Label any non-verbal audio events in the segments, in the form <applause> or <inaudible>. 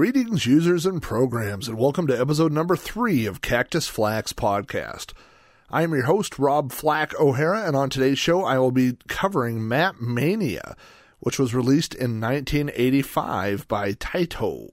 Greetings, users and programs, and welcome to episode number three of Cactus Flack's Podcast. I am your host, Rob Flack O'Hara, and on today's show, I will be covering Mat Mania, which was released in 1985 by Taito.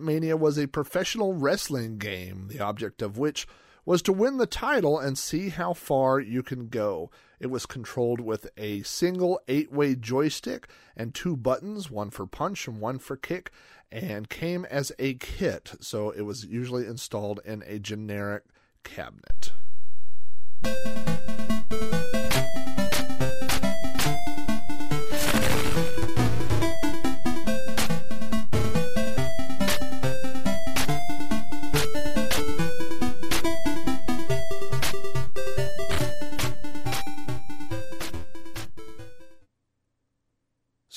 Mania was a professional wrestling game, the object of which was to win the title and see how far you can go. It was controlled with a single eight way joystick and two buttons, one for punch and one for kick, and came as a kit, so it was usually installed in a generic cabinet.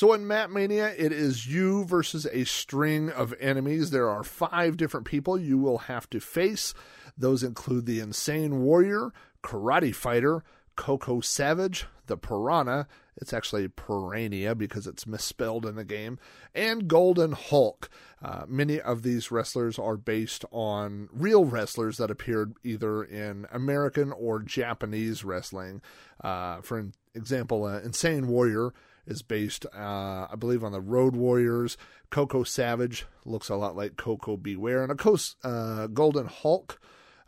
So in Mat Mania, it is you versus a string of enemies. There are five different people you will have to face. Those include the Insane Warrior, Karate Fighter, Coco Savage, the Piranha. It's actually Piranha because it's misspelled in the game, and Golden Hulk. Uh, many of these wrestlers are based on real wrestlers that appeared either in American or Japanese wrestling. Uh, for example, uh, Insane Warrior is based, uh, I believe, on the Road Warriors. Coco Savage looks a lot like Koko B. Ware, and of course, uh, Golden Hulk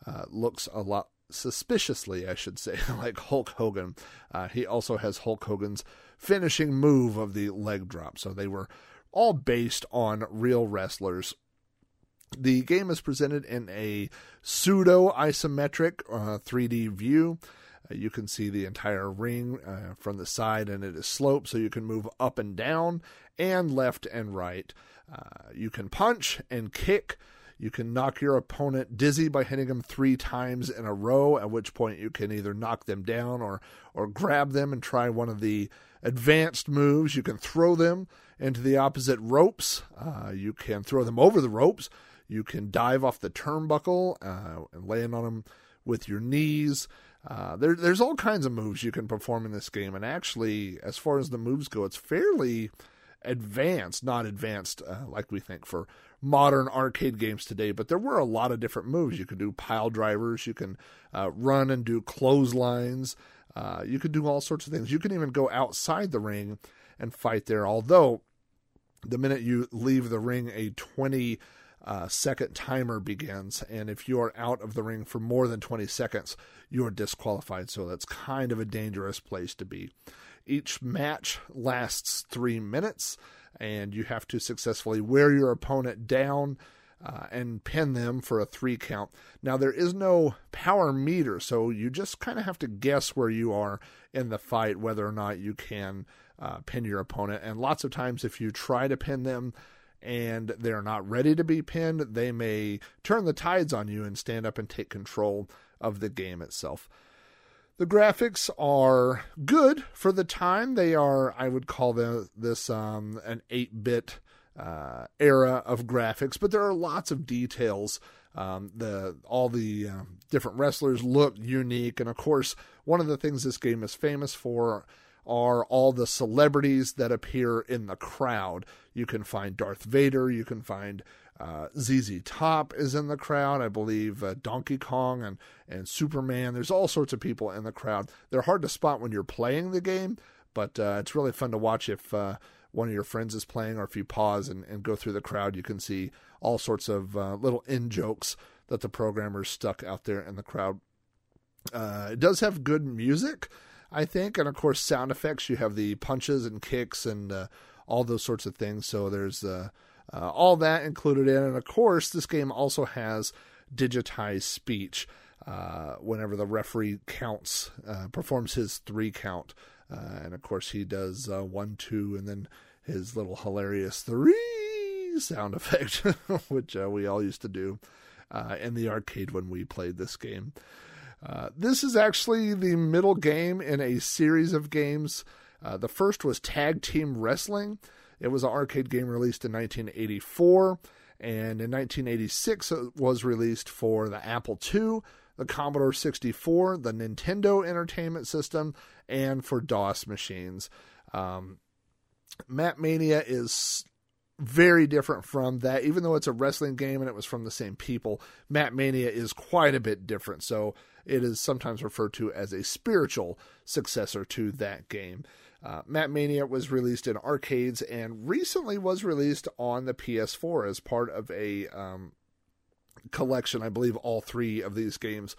uh, looks a lot suspiciously, I should say, <laughs> like Hulk Hogan. Uh, he also has Hulk Hogan's finishing move of the leg drop. So they were all based on real wrestlers. The game is presented in a pseudo isometric 3D uh, view. Uh, you can see the entire ring uh, from the side, and it is sloped, so you can move up and down and left and right. Uh, you can punch and kick. You can knock your opponent dizzy by hitting them three times in a row, at which point you can either knock them down or, or grab them and try one of the advanced moves. You can throw them into the opposite ropes. Uh, you can throw them over the ropes. You can dive off the turnbuckle uh, and land on them with your knees. Uh, there, there's all kinds of moves you can perform in this game, and actually, as far as the moves go, it's fairly advanced, not advanced uh, like we think for modern arcade games today. But there were a lot of different moves. You can do pile drivers, you can uh, run and do clotheslines, uh, you can do all sorts of things. You can even go outside the ring and fight there. Although, the minute you leave the ring, a 20 uh, second timer begins. And if you're out of the ring for more than 20 seconds, you're disqualified. So that's kind of a dangerous place to be. Each match lasts three minutes, and you have to successfully wear your opponent down. Uh, and pin them for a three count. Now, there is no power meter, so you just kind of have to guess where you are in the fight, whether or not you can uh, pin your opponent. And lots of times, if you try to pin them, and they're not ready to be pinned, they may turn the tides on you and stand up and take control of the game itself. The graphics are good for the time. They are, I would call the, this um, an 8 bit uh, era of graphics, but there are lots of details. Um, the all the uh, different wrestlers look unique, and of course, one of the things this game is famous for are all the celebrities that appear in the crowd. You can find Darth Vader, you can find uh, ZZ Top is in the crowd. I believe uh, Donkey Kong and, and Superman. There's all sorts of people in the crowd. They're hard to spot when you're playing the game, but uh, it's really fun to watch if uh, one of your friends is playing or if you pause and, and go through the crowd. You can see all sorts of uh, little in jokes that the programmers stuck out there in the crowd. Uh, it does have good music. I think. And of course, sound effects. You have the punches and kicks and all those sorts of things. So there's uh, uh, all that included in. And of course, this game also has digitized speech. Uh, whenever the referee counts, uh, performs his three count, uh, and of course he does one, two, and then his little hilarious three sound <laughs> effect, which we all used to do in the arcade when we played this game. Uh, this is actually the middle game in a series of games. Uh, the first was Tag Team Wrestling. It was an arcade game released in 1984, And in 1986, it was released for the Apple II, the Commodore 64, the Nintendo Entertainment System, and for DOS machines. Um, Mat Mania is very different from that. Even though it's a wrestling game and it was from the same people, Mat Mania is quite a bit different. So it is sometimes referred to as a spiritual successor to that game. Uh, Mania was released in arcades and recently was released on the PS4 as part of a um, collection. I believe all three of these games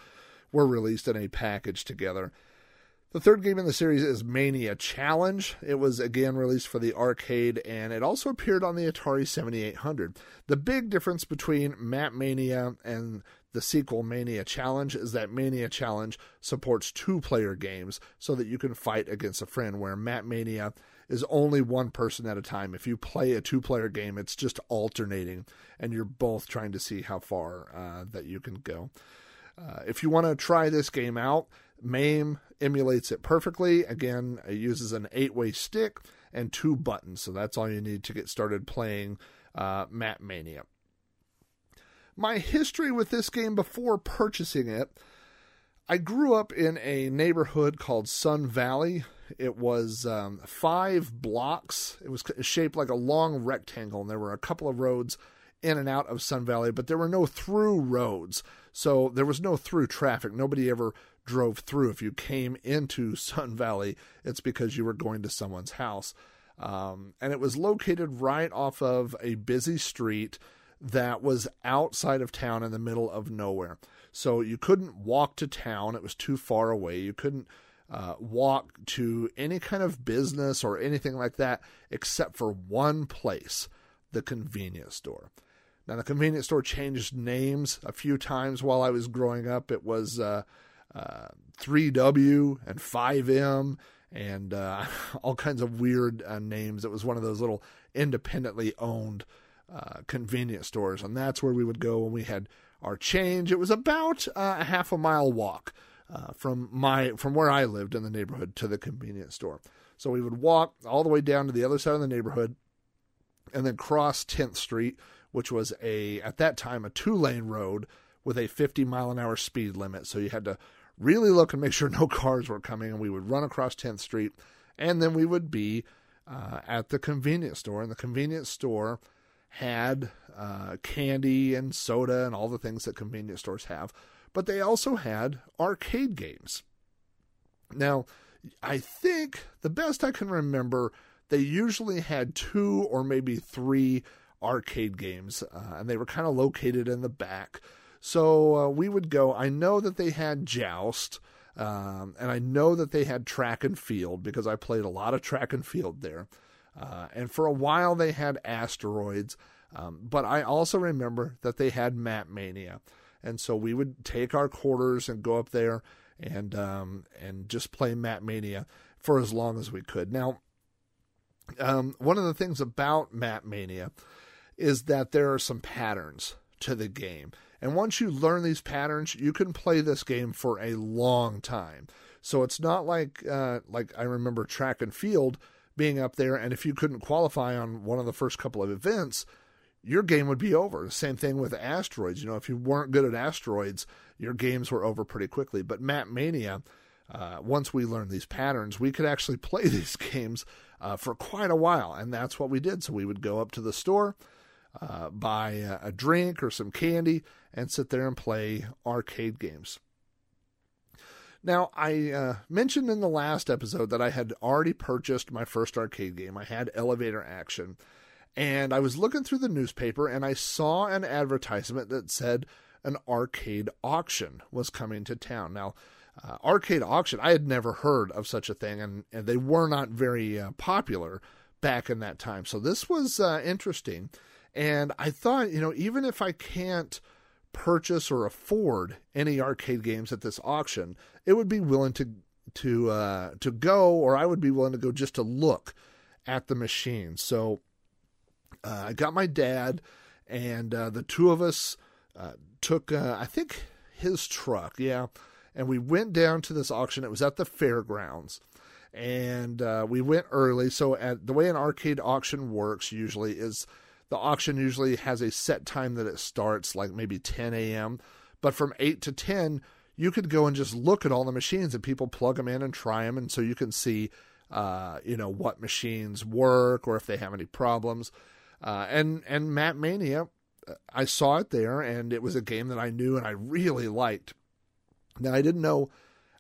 were released in a package together. The third game in the series is Mania Challenge. It was again released for the arcade and it also appeared on the Atari 7800. The big difference between Mat Mania and the sequel Mania Challenge is that Mania Challenge supports two player games so that you can fight against a friend, where Mat Mania is only one person at a time. If you play a two player game, it's just alternating and you're both trying to see how far uh, that you can go. Uh, if you want to try this game out, MAME emulates it perfectly. Again, it uses an eight way stick and two buttons, so that's all you need to get started playing uh, Mania. My history with this game before purchasing it I grew up in a neighborhood called Sun Valley. It was um, five blocks. It was shaped like a long rectangle, and there were a couple of roads in and out of Sun Valley, but there were no through roads. So there was no through traffic. Nobody ever drove through. If you came into <laughs> Sun Valley, it's because you were going to someone's house. Um, and it was located right off of a busy street that was outside of town in the middle of nowhere. So you couldn't walk to town, it was too far away. You couldn't uh, walk to any kind of business or anything like that except for one place the convenience store. Now, the convenience store changed names a few times while I was growing up. It was uh, uh, 3W and 5M and uh, <laughs> all kinds of weird uh, names. It was one of those little independently owned uh, convenience stores, and that's where we would go when we had our change. It was about uh, a half a mile walk uh, from my from where I lived in the neighborhood to the convenience store. So we would walk all the way down to the other side of the neighborhood, and then cross 10th Street, which was a at that time a two lane road with a 50 mile an hour speed limit. So you had to really look and make sure <laughs> no cars were coming, and we would run across 10th Street, and then we would be uh, at the convenience store, and the convenience store had uh, candy and soda and all the things that convenience stores have, but they also had arcade games. Now, I think the best I can remember, they usually had two or maybe three arcade games, uh, and they were kind of located in the back. So uh, we would go. I know that they had Joust, um, and I know that they had track and field because I played a lot of track and field there. Uh, and for a while they had asteroids. Um, but I also remember that they had Mat Mania. And so we would take our quarters and go up there and um, and just play Mat Mania for as long as we could. Now, um, one of the things about Mat Mania is that there are some patterns to the game. And once you learn these patterns, you can play this game for a long time. So it's not like uh, like I remember track and field being up there, and if you couldn't qualify on one of the first couple of events, your game would be over. Same thing with asteroids. You know, if you weren't good at asteroids, your games were over pretty quickly. But Mat Mania, uh, once we learned these patterns, we could actually <laughs> play these games uh, for quite a while, and that's what we did. So we would go up to the store, uh, buy a drink or some candy, and sit there and play arcade games. Now, I uh, mentioned in the last episode that I had already purchased my first arcade game. I had Elevator Action. And I was looking through the newspaper and I saw an advertisement that said an arcade auction was coming to town. Now, uh, arcade auction, I had never heard of such a thing, and, and they were not very uh, popular back in that time. So this was uh, interesting. And I thought, you know, even if I can't purchase or afford any arcade games at this auction, it would be willing to to uh, to go, or I would be willing to go just to look at the machine. So uh, I got my dad, and uh, the two of us uh, took, uh, I think, his truck, yeah, and we went down to this auction. It was at the fairgrounds, and uh, we went early. So, at the way an arcade auction works usually is The auction usually has a set time that it starts, like maybe 10 a.m. But from 8 to 10, you could go and just look at all the machines and people plug them in and try them. And so you can see, uh, you know, what machines work or if they have any problems. Uh, and, and Mat Mania, I saw it there and it was a game that I knew and I really liked. Now, I didn't know,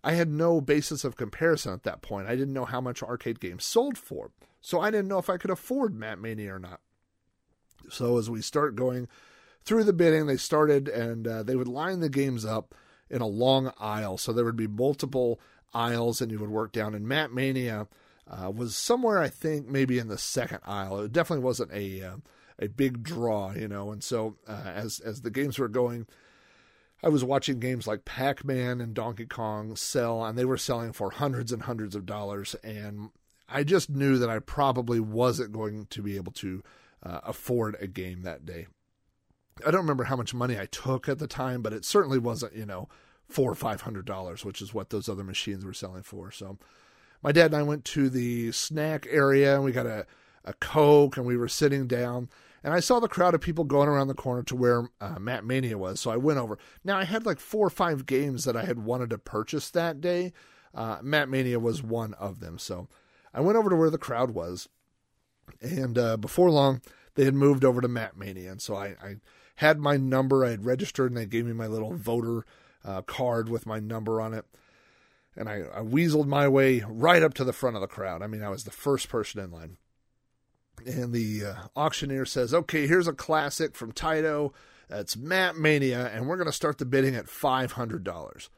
I had no basis of comparison at that point. I didn't know how much arcade games sold for. So I didn't know if I could afford Mat Mania or not. So as we start going through the bidding, they started and uh, they would line the games up in a long aisle. So there would be multiple aisles, and you would work down. And Mat Mania uh, was somewhere, I think, maybe in the second aisle. It definitely wasn't a uh, a big draw, you know. And so uh, as as the games were going. I was watching games like Pac Man and Donkey Kong sell, and they were selling for hundreds and hundreds of dollars. And I just knew that I probably wasn't going to be able to uh, afford a game that day. I don't remember how much money I took at the time, but it certainly wasn't, you know, four or five hundred dollars, which is what those other machines were selling for. So my dad and I went to the snack area and we got a, a Coke and we were sitting down and I saw the crowd of people going around the corner to where uh, Mat Mania was. So I went over. Now I had like four or five games that I had wanted to purchase that day. Uh, Mat Mania was one of them. So I went over to where the crowd was. And uh, before long, they had moved over to Mat Mania. And so I, I had my number. I had registered and they gave me my little voter uh, card with my number on it. And I, I weaseled my way right up to the front of the crowd. I mean, I was the first person in line. And the uh, auctioneer says, okay, here's a classic from Taito. It's Mat Mania, and we're going to start the bidding at $500.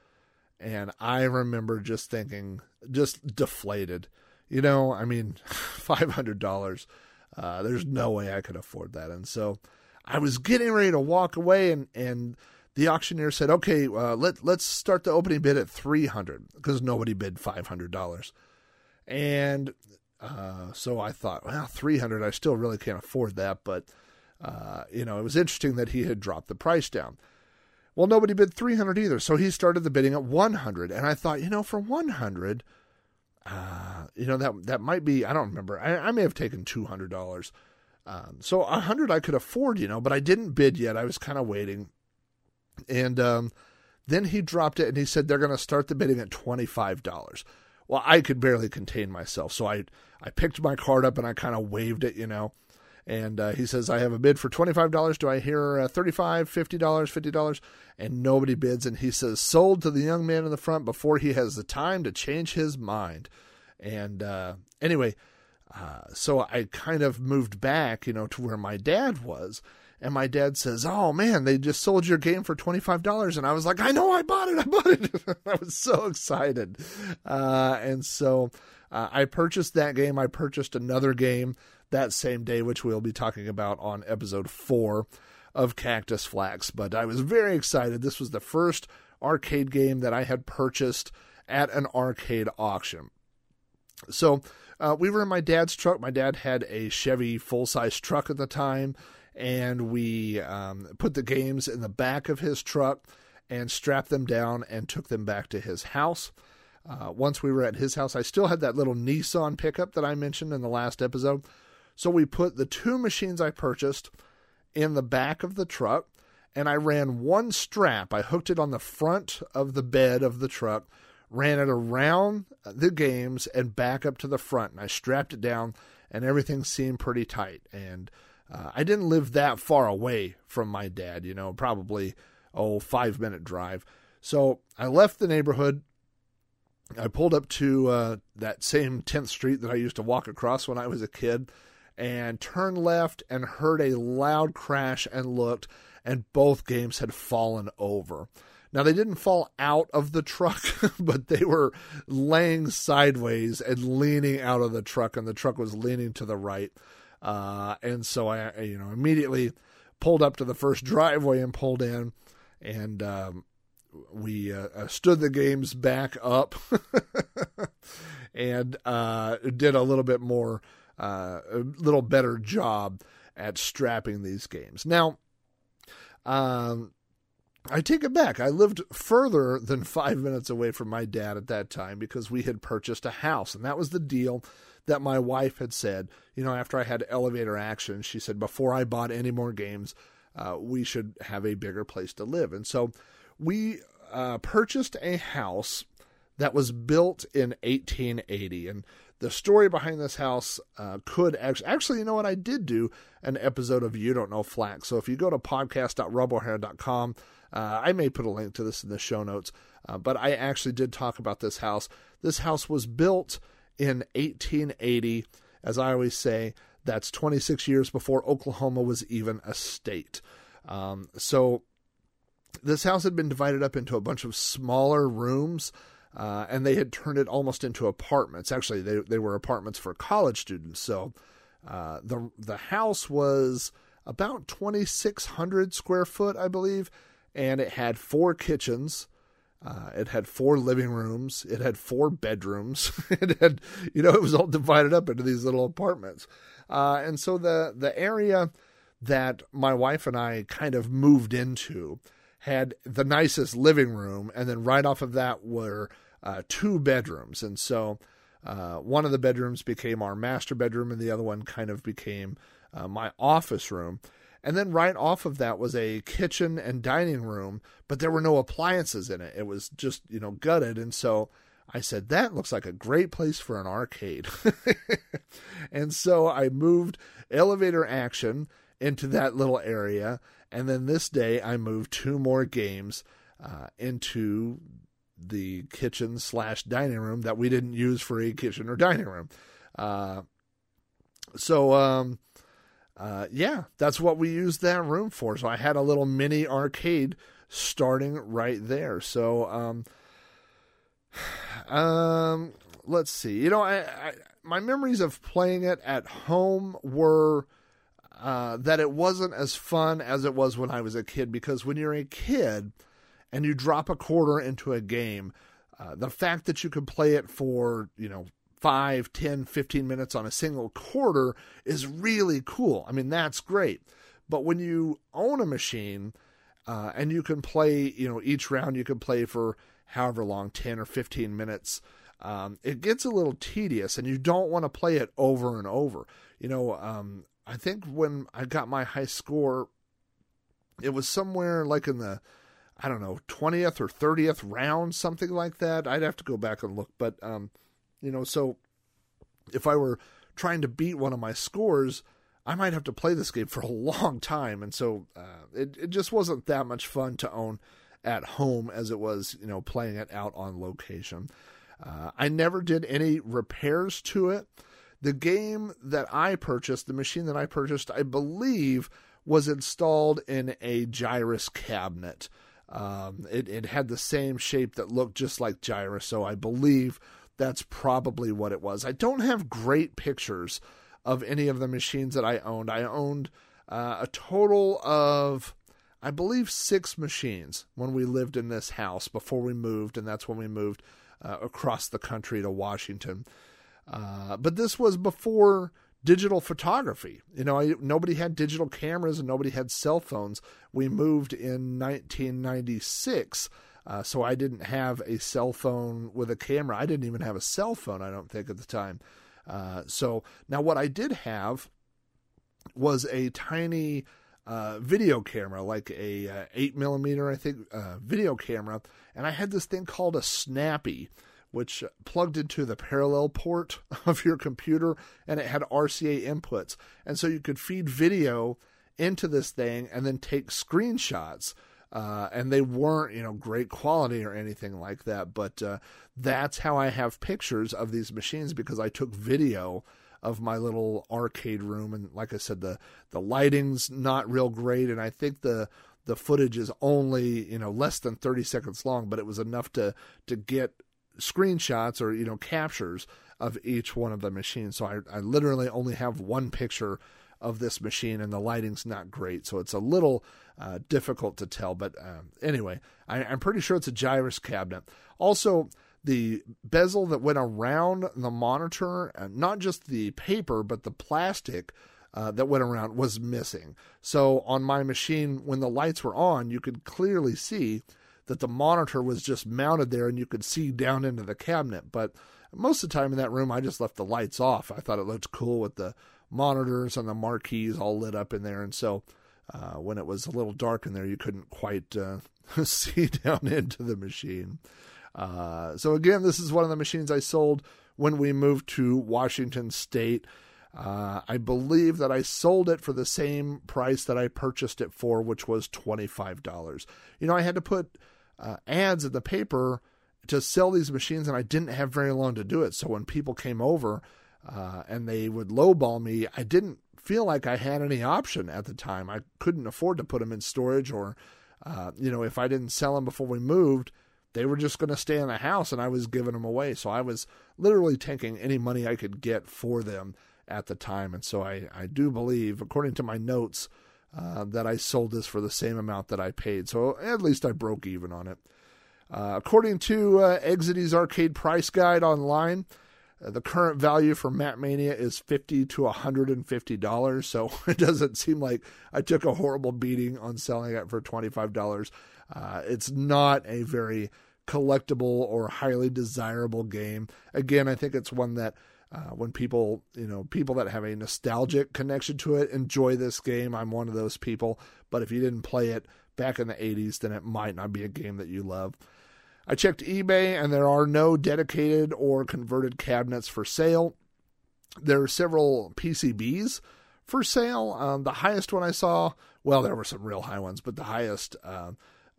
And I remember just thinking, just deflated. You know, I mean, <laughs> $500. Uh, there's no way I could afford that. And so I was getting ready to walk away, and, and the auctioneer said, okay, uh, let, let's start the opening bid at 300 because nobody bid $500. And uh, so I thought, well, 300, I still really can't afford that. But, uh, you know, it was interesting that he had dropped the price down. Well, nobody bid 300 either. So he started the bidding at 100. And I thought, you know, for 100, uh, you know, that, that might be, I don't remember. I, I may have taken $200. Um, so 100 I could afford, you know, but I didn't bid yet. I was kind of waiting. And, um, then he dropped it and he said they're going to start the bidding at $25 well, I could barely contain myself. So I, I picked my card up and I kind of waved it, you know. And uh, he says, I have a bid for $25. Do I hear uh, $35, $50, $50? And nobody bids. And he says, sold to the young man in the front before he has the time to change his mind. And uh, anyway, uh, so I kind of moved back, you know, to where my dad was. And my dad says, "Oh man, they just sold your game for twenty five dollars," and I was like, "I know, I bought it, I bought it." <laughs> I was so excited, uh, and so uh, I purchased that game. I purchased another game that same day, which we'll be talking about on episode four of Cactus Flack's. But I was very excited. This was the first arcade game that I had purchased at an arcade auction. So uh, we were in my dad's truck. My dad had a Chevy full size truck at the time and we um, put the games in the back of his truck and strapped them down and took them back to his house. Uh, once we were at his house, I still had that little Nissan pickup that I mentioned in the last episode. So we put the two machines I purchased in the back of the truck and I ran one strap. I hooked it on the front of the bed of the truck, ran it around the games and back up to the front. And I strapped it down and everything seemed pretty tight. And uh, I didn't live that far away from my dad, you know, probably, oh, five minute drive. So I left the neighborhood. I pulled up to uh, that same 10th Street that I used to walk across when I was a kid and turned left and heard a loud crash and looked, and both games had fallen over. Now, they didn't fall out of the truck, <laughs> but they were laying sideways and leaning out of the truck, and the truck was leaning to the right. Uh, and so I, you know, immediately pulled up to the first driveway and pulled in, and um, we uh, uh stood the games back up <laughs> and uh, did a little bit more, uh, a little better job at strapping these games. Now, um, I take it back. I lived further than five minutes away from my dad at that time because we had purchased a house. And that was the deal that my wife had said. You know, after I had elevator action, she said, before I bought any more games, uh, we should have a bigger place to live. And so we uh, purchased a house that was built in 1880. And the story behind this house uh, could actually, actually, you know what? I did do an episode of You Don't Know Flack. So if you go to podcast.robohara.com, uh, I may put a link to this in the show notes. Uh, but I actually did talk about this house. This house was built in 1880. As I always say, that's 26 years before Oklahoma was even a state. Um, so this house had been divided up into a bunch of smaller rooms uh, and they had turned it almost into apartments. Actually, they they were apartments for college students. So uh, the the house was about twenty six hundred square foot, I believe, and it had four kitchens. Uh, it had four living rooms. It had four bedrooms. <laughs> it had, you know, it was all divided up into these little apartments. Uh, and so the the area that my wife and I kind of moved into had the nicest living room, and then right off of that were uh, two bedrooms. And so uh, one of the bedrooms became our master bedroom, and the other one kind of became uh, my office room. And then right off of that was a kitchen and dining room, but there were no appliances in it. It was just, you know, gutted. And so I said, that looks like a great place for an arcade. <laughs> and so I moved elevator action into that little area. And then this day I moved two more games uh, into the kitchen slash dining room that we didn't use for a kitchen or dining room. Uh, so, um, uh, yeah, that's what we used that room for. So I had a little mini arcade starting right there. So, um, <sighs> um, let's see. You know, I, I, my memories of playing it at home were uh, that it wasn't as fun as it was when I was a kid because when you're a kid and you drop a quarter into a game, uh, the fact that you can play it for, you know, 5, 10, 15 minutes on a single quarter is really cool. I mean, that's great. But when you own a machine uh, and you can play, you know, each round you can play for however long, 10 or 15 minutes, um, it gets a little tedious and you don't want to play it over and over. You know, um, I think when I got my high score, it was somewhere like in the I don't know, 20th or 30th round, something like that. I'd have to go back and look. But, um, you know, so if I were trying to beat one of my scores, I might have to play this game for a <laughs> long time. And so uh, it, it just wasn't that much fun to own at home as it was, you know, playing it out on location. Uh, I never did any repairs to it. The game that I purchased, the machine that I purchased, I believe was installed in a Gyruss cabinet. Um, it, it had the same shape that looked just like Gyruss, so I believe that's probably what it was. I don't have great pictures of any of the machines that I owned. I owned uh, a total of, I believe, six machines when we lived in this house before we moved, and that's when we moved uh, across the country to Washington. Uh, but this was before digital photography. You know, I, nobody had digital cameras and nobody had cell phones. We moved in 1996. Uh, so I didn't have a cell phone with a camera. I didn't even have a cell phone, I don't think, at the time. Uh, so now what I did have was a tiny uh, video camera, like a uh, eight millimeter, I think, uh, video camera, and I had this thing called a Snappy, which plugged into the parallel port <laughs> of your computer and it had RCA inputs. And so you could feed video into this thing and then take screenshots. Uh, and they weren't, you know, great quality or anything like that. But uh, that's how I have pictures of these machines because I took video of my little arcade room. And like I said, the the lighting's not real great, and I think the the footage is only you know less than 30 seconds long, but it was enough to to get screenshots or you know captures of each one of the machines. So I, I literally only have one picture of this machine, and the lighting's not great, so it's a little uh, difficult to tell. But uh, anyway, I, I'm pretty sure it's a Gyruss cabinet. Also, the bezel that went around the monitor, uh, not just the paper, but the plastic, uh, that went around was missing. So on my machine, when the lights were on, you could clearly see that the monitor was just mounted there and you could see down into the cabinet. But most of the time in that room, I just left the lights off. I thought it looked cool with the monitors and the marquees all lit up in there. And so uh, when it was a little dark in there, you couldn't quite uh, <laughs> see <laughs> down into the machine. Uh, so again, this is one of the machines I sold when we moved to Washington State. Uh, I believe that I sold it for the same price that I purchased it for, which was $25. You know, I had to put uh, ads in the paper to sell these machines, and I didn't have very long to do it. So when people came over uh, and they would lowball me, I didn't feel like I had any option at the time. I couldn't afford to put them in storage, or, uh, you know, if I didn't sell them before we moved, they were just going to stay in the house and I was giving them away. So I was literally taking any money I could get for them at the time. And so I, I do believe, according to my notes, uh, that I sold this for the same amount that I paid. So at least I broke even on it. Uh, according to uh, Exidy's arcade price guide online, uh, the current value for Mat Mania is fifty to hundred and fifty dollars. So <laughs> it doesn't seem like I took a horrible beating on selling it for twenty five dollars. Uh, it's not a very collectible or highly desirable game. Again, I think it's one that uh, when people, you know, people that have a nostalgic connection to it enjoy this game. I'm one of those people. But if you didn't play it back in the 80s, then it might not be a game that you love. I checked eBay and there are no dedicated or converted cabinets for sale. There are several PCBs for sale. Um, the highest one I saw, well, there were some real high ones, but the highest, uh,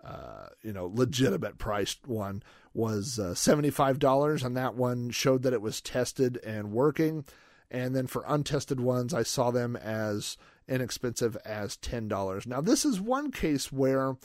uh, you know, legitimate priced one was uh, $75, and that one showed that it was tested and working. And then for untested ones, I saw them as inexpensive as $10. Now, this is one case where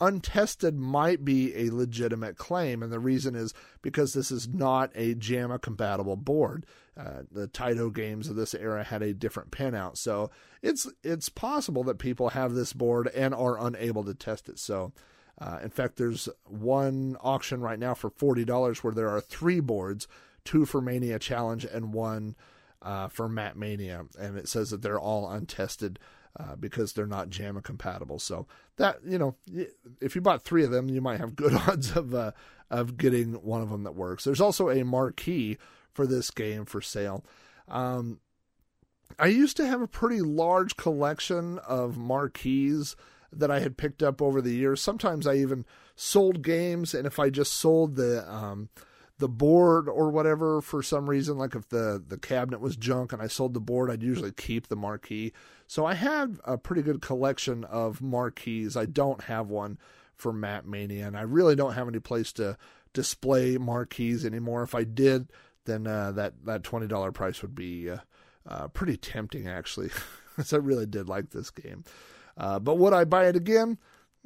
untested might be a legitimate claim, and the reason is because this is not a JAMMA compatible board. Uh, the Taito games of this era had a different pinout, so it's it's possible that people have this board and are unable to test it. So uh, in fact, there's one auction right now for $40 where there are three boards two for Mania Challenge and one uh, for Mat Mania. And it says that they're all untested uh, because they're not JAMMA compatible. So that, you know, if you bought three of them, you might have good <laughs> odds of, uh, of getting one of them that works. There's also a marquee for this game for sale. Um, I used to have a pretty large collection of marquees that I had picked up over the years. Sometimes I even sold games, and if I just sold the um, the board or whatever for some reason, like if the the cabinet was junk and I sold the board, I'd usually keep the marquee. So I had a pretty good collection of marquees. I don't have one for Mat Mania, and I really don't have any place to display marquees anymore. If I did, then uh, that that twenty dollar price would be uh, uh, pretty tempting, actually, <laughs> because I really did like this game. Uh, but would I buy it again?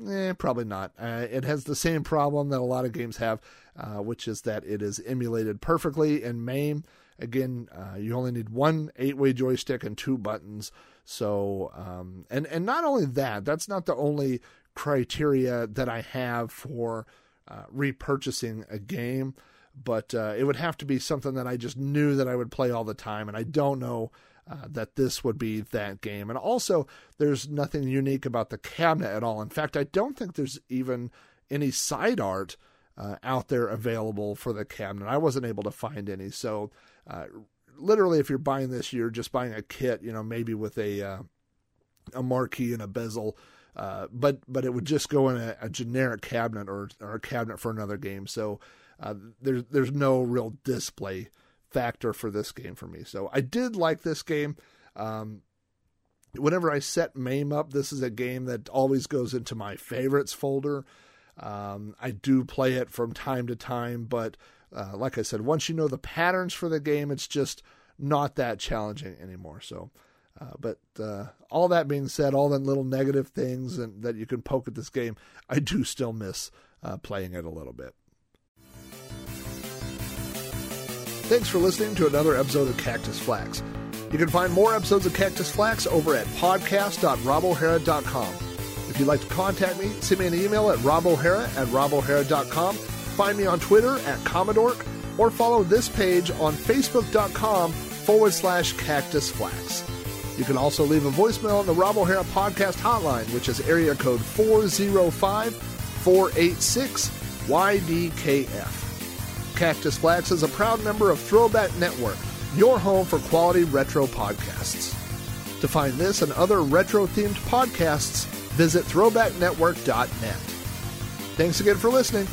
Eh, probably not. Uh, it has the same problem that a lot of games have, uh, which is that it is emulated perfectly in MAME. Again, uh, you only need one eight-way joystick and two buttons. So, um, and and not only that, that's not the only criteria that I have for uh, repurchasing a game, but uh, it would have to be something that I just knew that I would play all the time, and I don't know uh, that this would be that game. And also, there's nothing unique about the cabinet at all. In fact, I don't think there's even any side art uh, out there available for the cabinet. I wasn't able to find any. So, uh, literally, if you're buying this, you're just buying a kit, you know, maybe with a uh, a marquee and a bezel. Uh, but but it would just go in a, a generic cabinet or, or a cabinet for another game. So there's there's no real display factor for this game for me. So I did like this game. Um, whenever I set MAME up, this is a game that always goes into my favorites folder. Um, I do play it from time to time, but uh, like I said, once you know the patterns for the game, it's just not that challenging anymore. So, uh, but uh, all that being said, all the little negative things and, that you can poke at this game, I do still miss uh, playing it a little bit. Thanks for listening to another episode of Cactus Flack's. You can find more episodes of Cactus Flack's over at podcast.robohara.com. If you'd like to contact me, send me an email at robohara at robohara.com. Find me on Twitter at Commodore, or follow this page on facebook.com forward slash cactus flax. You can also leave a voicemail on the Rob O'Hara Podcast Hotline, which is area code 405 486 YDKF. Cactus Flax is a proud member of Throwback Network, your home for quality retro podcasts. To find this and other retro themed podcasts, visit throwbacknetwork.net. Thanks again for listening.